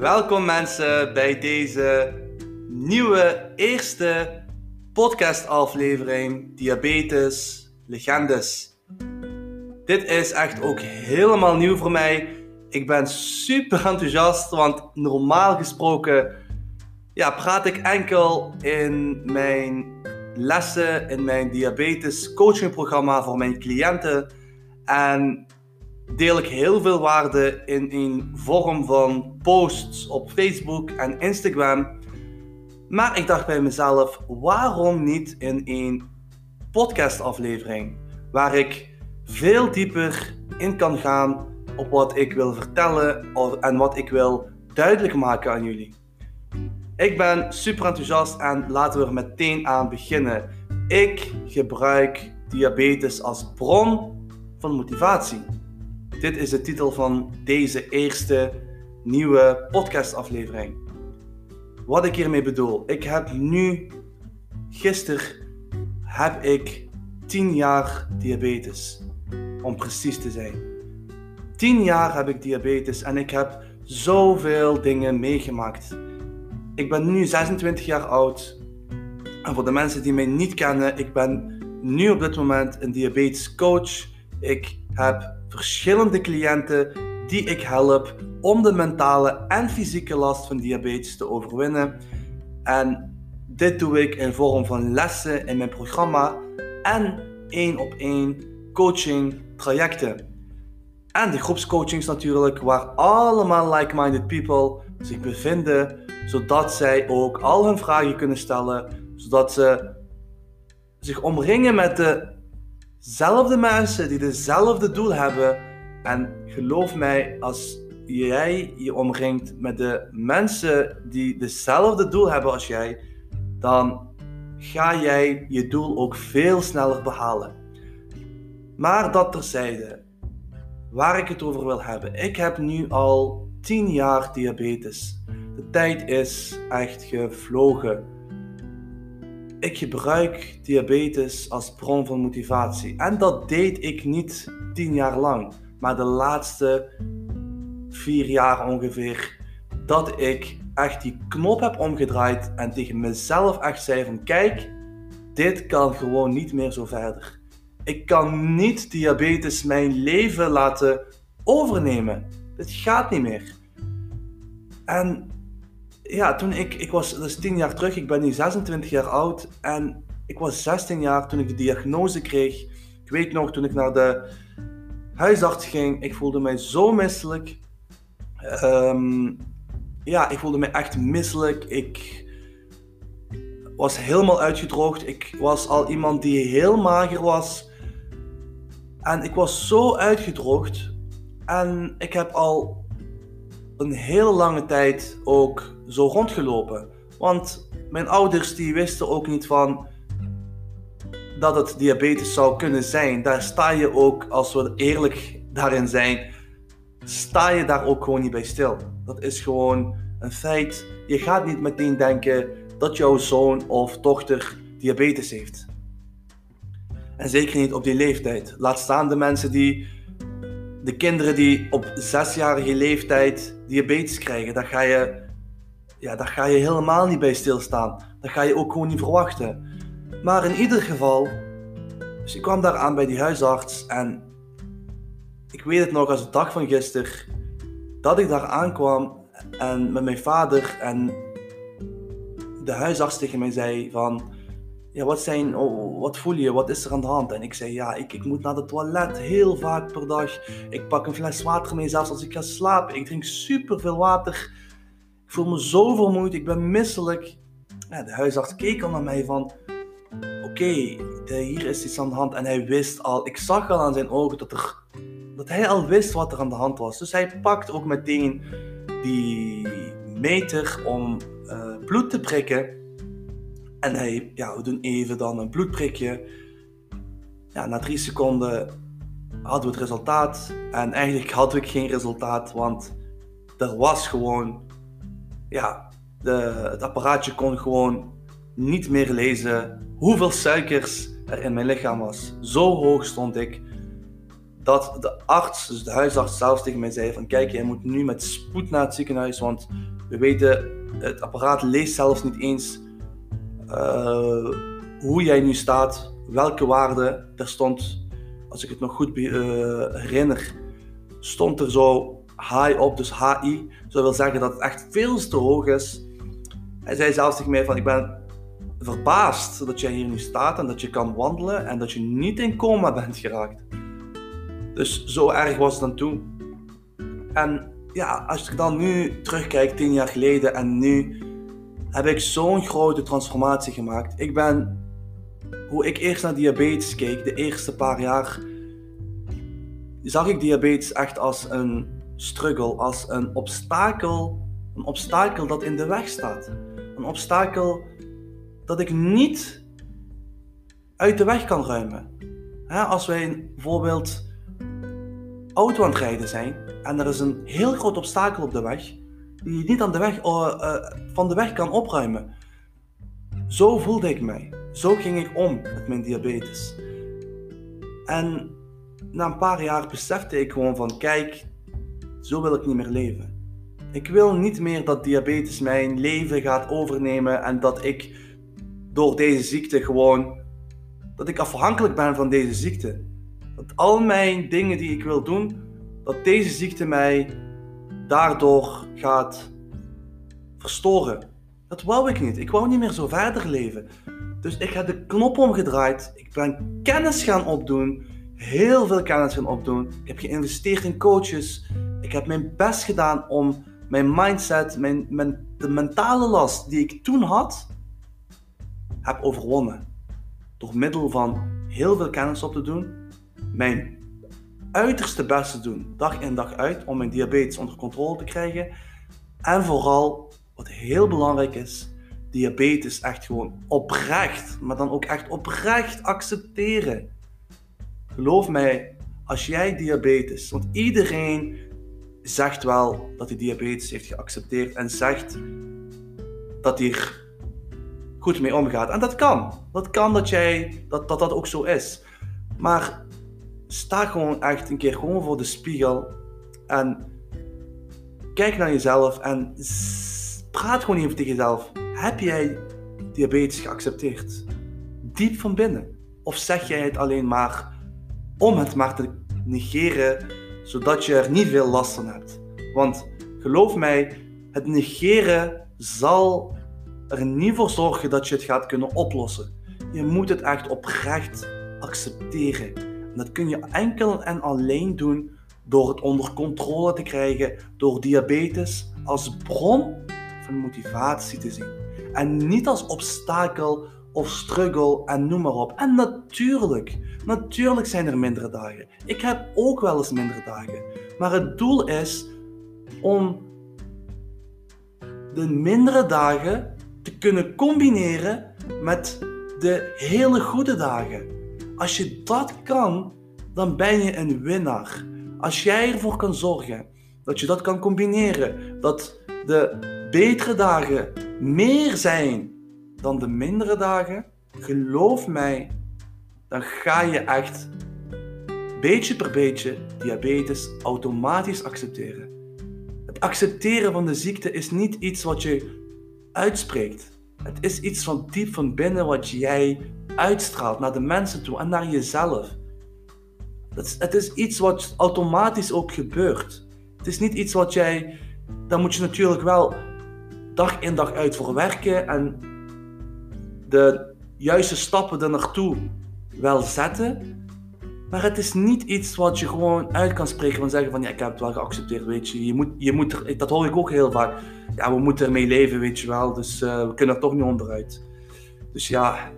Welkom mensen bij deze nieuwe eerste podcastaflevering Diabetes Legendes. Dit is echt ook helemaal nieuw voor mij. Ik ben super enthousiast, want normaal gesproken ja, praat ik enkel in mijn lessen, in mijn diabetes coachingprogramma voor mijn cliënten. En deel ik heel veel waarde in een vorm van posts op Facebook en Instagram. Maar ik dacht bij mezelf, waarom niet in een podcastaflevering waar ik veel dieper in kan gaan op wat ik wil vertellen en wat ik wil duidelijk maken aan jullie. Ik ben super enthousiast en laten we er meteen aan beginnen. Ik gebruik diabetes als bron van motivatie. Dit is de titel van deze eerste nieuwe podcastaflevering. Wat ik hiermee bedoel, ik heb nu, gisteren, heb ik 10 jaar diabetes. Om precies te zijn. 10 jaar heb ik diabetes en ik heb zoveel dingen meegemaakt. Ik ben nu 26 jaar oud. En voor de mensen die mij niet kennen, ik ben nu op dit moment een diabetes coach. Ik heb verschillende cliënten die ik help om de mentale en fysieke last van diabetes te overwinnen. En dit doe ik in vorm van lessen in mijn programma en één op één coaching trajecten. En de groepscoachings natuurlijk, waar allemaal like-minded people zich bevinden, zodat zij ook al hun vragen kunnen stellen, zodat ze zich omringen met dezelfde mensen die dezelfde doel hebben. En geloof mij, als jij je omringt met de mensen die dezelfde doel hebben als jij, dan ga jij je doel ook veel sneller behalen. Maar dat terzijde, waar ik het over wil hebben. Ik heb nu al 10 jaar diabetes. De tijd is echt gevlogen. Ik gebruik diabetes als bron van motivatie. En dat deed ik niet 10 jaar lang, maar de laatste 4 jaar ongeveer. Dat ik echt die knop heb omgedraaid en tegen mezelf echt zei van kijk, dit kan gewoon niet meer zo verder. Ik kan niet diabetes mijn leven laten overnemen. Dit gaat niet meer. En ja, toen ik, ik was, dat is 10 jaar terug, ik ben nu 26 jaar oud en ik was 16 jaar toen ik de diagnose kreeg. Ik weet nog, toen ik naar de huisarts ging, ik voelde mij zo misselijk. Um, ja, ik voelde me echt misselijk. Ik was helemaal uitgedroogd. Ik was al iemand die heel mager was. En ik was zo uitgedroogd. En ik heb al een heel lange tijd ook zo rondgelopen. Want mijn ouders die wisten ook niet van dat het diabetes zou kunnen zijn. Daar sta je ook, als we eerlijk daarin zijn, sta je daar ook gewoon niet bij stil. Dat is gewoon een feit. Je gaat niet meteen denken dat jouw zoon of dochter diabetes heeft. En zeker niet op die leeftijd. Laat staan de mensen die, de kinderen die op zesjarige leeftijd diabetes krijgen. Daar ga je, ja, daar ga je helemaal niet bij stilstaan. Dat ga je ook gewoon niet verwachten. Maar in ieder geval, dus ik kwam daar aan bij die huisarts en ik weet het nog als de dag van gisteren, dat ik daar aankwam en met mijn vader en de huisarts tegen mij zei van, ja, wat, zijn, oh, wat voel je, wat is er aan de hand? En ik zei, ja, ik, ik moet naar de toilet heel vaak per dag. Ik pak een fles water mee, zelfs als ik ga slapen. Ik drink super veel water. Ik voel me zo vermoeid, ik ben misselijk. Ja, de huisarts keek al naar mij van, oké, hier is iets aan de hand. En hij wist al, ik zag al aan zijn ogen dat, er, dat hij al wist wat er aan de hand was. Dus hij pakt ook meteen die meter om uh, bloed te prikken. En hij, ja, we doen even dan een bloedprikje. Ja, na drie seconden hadden we het resultaat. En eigenlijk hadden we geen resultaat, want er was gewoon, ja, de, het apparaatje kon gewoon niet meer lezen hoeveel suikers er in mijn lichaam was. Zo hoog stond ik. dat de arts, dus de huisarts zelfs tegen mij zei van kijk, jij moet nu met spoed naar het ziekenhuis, want we weten, het apparaat leest zelfs niet eens uh, hoe jij nu staat, welke waarde er stond, als ik het nog goed uh, herinner, stond er zo high op, dus HI. Dat wil zeggen dat het echt veel te hoog is. Hij zei zelfs tegen mij van ik ben verbaasd dat jij hier nu staat en dat je kan wandelen en dat je niet in coma bent geraakt. Dus zo erg was het dan toen. En ja, als ik dan nu terugkijk, tien jaar geleden en nu, heb ik zo'n grote transformatie gemaakt. Ik ben, hoe ik eerst naar diabetes keek, de eerste paar jaar, zag ik diabetes echt als een struggle, als een obstakel, een obstakel dat in de weg staat. Een obstakel dat ik niet uit de weg kan ruimen. als wij bijvoorbeeld auto aan het rijden zijn en er is een heel groot obstakel op de weg die je niet aan de weg, uh, van de weg kan opruimen. Zo voelde ik mij. Zo ging ik om met mijn diabetes. En na een paar jaar besefte ik gewoon van kijk, zo wil ik niet meer leven. Ik wil niet meer dat diabetes mijn leven gaat overnemen en dat ik door deze ziekte gewoon dat ik afhankelijk ben van deze ziekte. Dat al mijn dingen die ik wil doen, dat deze ziekte mij daardoor gaat verstoren. Dat wou ik niet. Ik wou niet meer zo verder leven. Dus ik heb de knop omgedraaid. Ik ben kennis gaan opdoen. Heel veel kennis gaan opdoen. Ik heb geïnvesteerd in coaches. Ik heb mijn best gedaan om mijn mindset, mijn, mijn, de mentale last die ik toen had, heb overwonnen. Door middel van heel veel kennis op te doen, mijn uiterste best te doen, dag in dag uit, om mijn diabetes onder controle te krijgen. En vooral, wat heel belangrijk is, diabetes echt gewoon oprecht, maar dan ook echt oprecht accepteren. Geloof mij, als jij diabetes, want iedereen zegt wel dat hij diabetes heeft geaccepteerd en zegt dat hij er goed mee omgaat. En dat kan. Dat kan dat jij, dat, dat dat ook zo is. Maar sta gewoon echt een keer gewoon voor de spiegel en kijk naar jezelf en praat gewoon even tegen jezelf. Heb jij diabetes geaccepteerd? Diep van binnen. Of zeg jij het alleen maar om het maar te negeren zodat je er niet veel last van hebt. Want geloof mij, het negeren zal er niet voor zorgen dat je het gaat kunnen oplossen. Je moet het echt oprecht accepteren. En dat kun je enkel en alleen doen door het onder controle te krijgen, door diabetes als bron van motivatie te zien. En niet als obstakel of struggle en noem maar op. En natuurlijk, natuurlijk zijn er mindere dagen. Ik heb ook wel eens mindere dagen. Maar het doel is om de mindere dagen te kunnen combineren met de hele goede dagen. Als je dat kan, dan ben je een winnaar. Als jij ervoor kan zorgen dat je dat kan combineren, dat de betere dagen meer zijn dan de mindere dagen, geloof mij, dan ga je echt beetje per beetje diabetes automatisch accepteren. Het accepteren van de ziekte is niet iets wat je uitspreekt. Het is iets van diep van binnen wat jij uitstraalt naar de mensen toe en naar jezelf. Het is iets wat automatisch ook gebeurt. Het is niet iets wat jij. Daar moet je natuurlijk wel dag in dag uit voor werken en de juiste stappen er naartoe wel zetten. Maar het is niet iets wat je gewoon uit kan spreken van zeggen van ja, ik heb het wel geaccepteerd, weet je. je, moet, je moet dat hoor ik ook heel vaak. Ja, we moeten ermee leven, weet je wel. Dus uh, we kunnen er toch niet onderuit. Dus ja,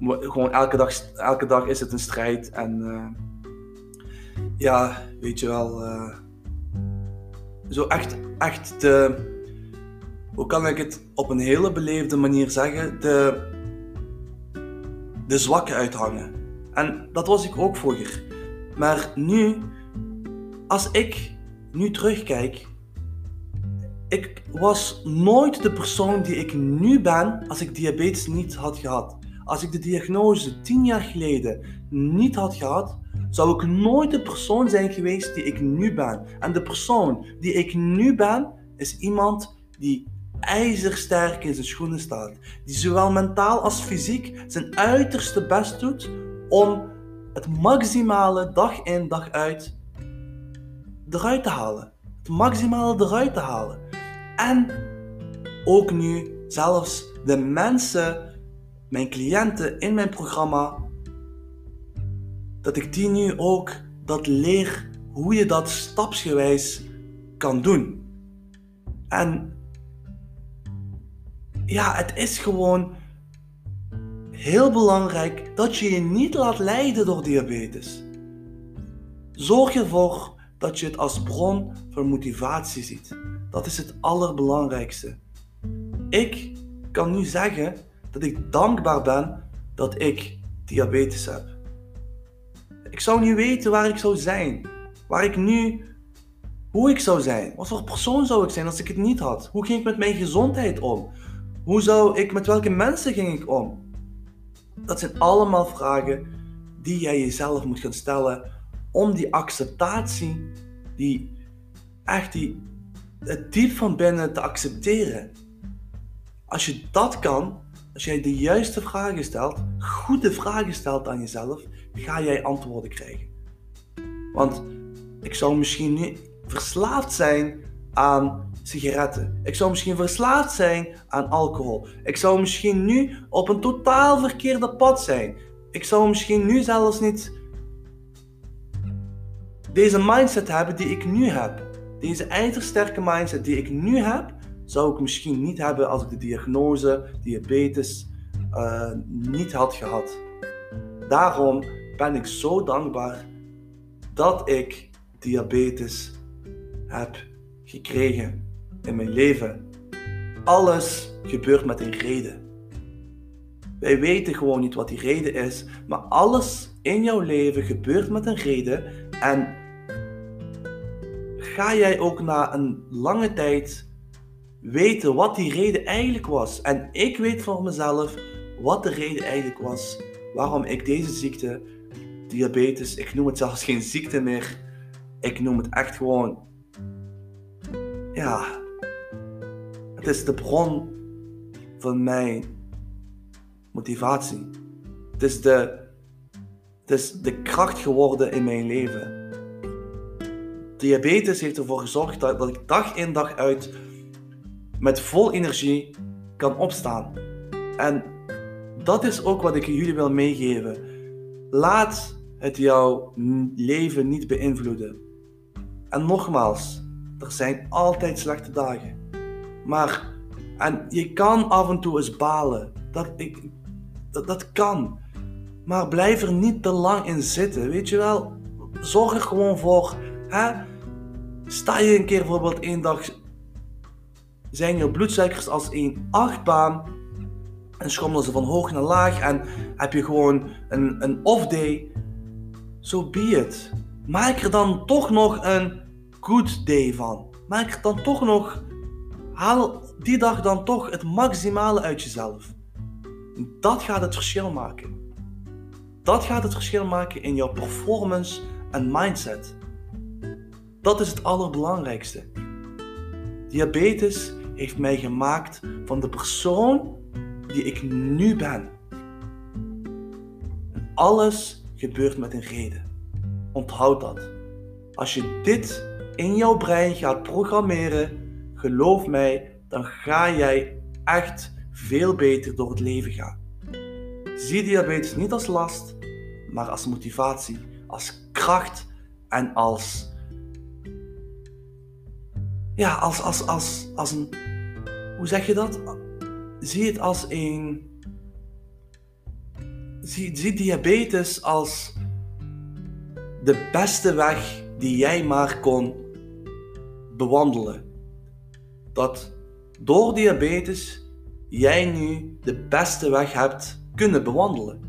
gewoon elke dag, elke dag is het een strijd. En uh, ja, weet je wel. Uh, zo echt, echt de hoe kan ik het op een hele beleefde manier zeggen, de, de zwakke uithangen. En dat was ik ook vroeger. Maar nu, als ik nu terugkijk, ik was nooit de persoon die ik nu ben als ik diabetes niet had gehad. Als ik de diagnose tien jaar geleden niet had gehad, zou ik nooit de persoon zijn geweest die ik nu ben. En de persoon die ik nu ben, is iemand die ijzersterk in zijn schoenen staat. Die zowel mentaal als fysiek zijn uiterste best doet om het maximale dag in dag uit eruit te halen. Het maximale eruit te halen. En ook nu zelfs de mensen, mijn cliënten in mijn programma, dat ik die nu ook dat leer hoe je dat stapsgewijs kan doen. En ja, het is gewoon heel belangrijk dat je je niet laat leiden door diabetes. Zorg ervoor dat je het als bron van motivatie ziet. Dat is het allerbelangrijkste. Ik kan nu zeggen dat ik dankbaar ben dat ik diabetes heb. Ik zou niet weten waar ik zou zijn. Waar ik nu, hoe ik zou zijn. Wat voor persoon zou ik zijn als ik het niet had? Hoe ging ik met mijn gezondheid om? Hoe zou ik, met welke mensen ging ik om? Dat zijn allemaal vragen die jij jezelf moet gaan stellen om die acceptatie, die echt die, het diep van binnen te accepteren. Als je dat kan, als jij de juiste vragen stelt, goede vragen stelt aan jezelf, ga jij antwoorden krijgen. Want ik zou misschien nu verslaafd zijn aan sigaretten. Ik zou misschien verslaafd zijn aan alcohol. Ik zou misschien nu op een totaal verkeerde pad zijn. Ik zou misschien nu zelfs niet deze mindset hebben die ik nu heb. Deze ijzersterke mindset die ik nu heb, zou ik misschien niet hebben als ik de diagnose diabetes uh, niet had gehad. Daarom ben ik zo dankbaar dat ik diabetes heb gekregen in mijn leven. Alles gebeurt met een reden. Wij weten gewoon niet wat die reden is, maar alles in jouw leven gebeurt met een reden en ga jij ook na een lange tijd weten wat die reden eigenlijk was. En ik weet voor mezelf wat de reden eigenlijk was waarom ik deze ziekte, diabetes, ik noem het zelfs geen ziekte meer, ik noem het echt gewoon, ja, het is de bron van mijn motivatie. Het is de, het is de kracht geworden in mijn leven. Diabetes heeft ervoor gezorgd dat, dat ik dag in dag uit met vol energie kan opstaan. En dat is ook wat ik jullie wil meegeven. Laat het jouw leven niet beïnvloeden. En nogmaals, er zijn altijd slechte dagen. Maar, en je kan af en toe eens balen. Dat, ik, dat, dat kan. Maar blijf er niet te lang in zitten. Weet je wel? Zorg er gewoon voor. Hè? Sta je een keer bijvoorbeeld één dag. Zijn je bloedsuikers als een achtbaan. En schommelen ze van hoog naar laag. En heb je gewoon een, een off-day. Zo so be it. Maak er dan toch nog een good day van. Maak er dan toch nog Haal die dag dan toch het maximale uit jezelf. Dat gaat het verschil maken. Dat gaat het verschil maken in jouw performance en mindset. Dat is het allerbelangrijkste. Diabetes heeft mij gemaakt van de persoon die ik nu ben. alles gebeurt met een reden. Onthoud dat. Als je dit in jouw brein gaat programmeren, geloof mij, dan ga jij echt veel beter door het leven gaan. Zie diabetes niet als last, maar als motivatie, als kracht en als. Ja, als, als, als, als een. Hoe zeg je dat? Zie het als een. Zie, zie diabetes als de beste weg die jij maar kon bewandelen dat door diabetes jij nu de beste weg hebt kunnen bewandelen.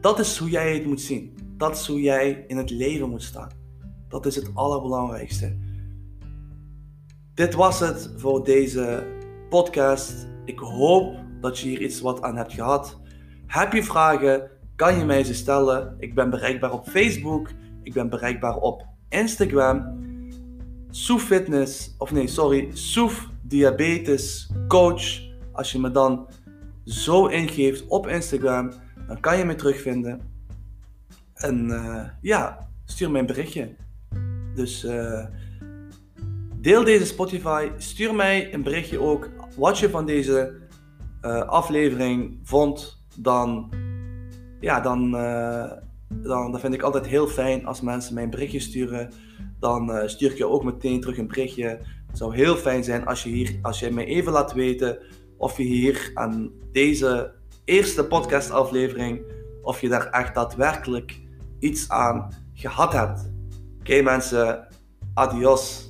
Dat is hoe jij het moet zien. Dat is hoe jij in het leven moet staan. Dat is het allerbelangrijkste. Dit was het voor deze podcast. Ik hoop dat je hier iets wat aan hebt gehad. Heb je vragen? kan je mij ze stellen. Ik ben bereikbaar op Facebook. Ik ben bereikbaar op Instagram. Soef Fitness, of nee, sorry, Soef Diabetes Coach. Als je me dan zo ingeeft op Instagram, dan kan je me terugvinden. En uh, ja, stuur mij een berichtje. Dus uh, deel deze Spotify. Stuur mij een berichtje ook wat je van deze uh, aflevering vond. Dan, ja, dan, dan, dan vind ik altijd heel fijn als mensen mij een berichtje sturen. Dan stuur ik je ook meteen terug een berichtje. Het zou heel fijn zijn als je, hier, als je mij even laat weten of je hier aan deze eerste podcastaflevering, of je daar echt daadwerkelijk iets aan gehad hebt. Oké mensen, adios.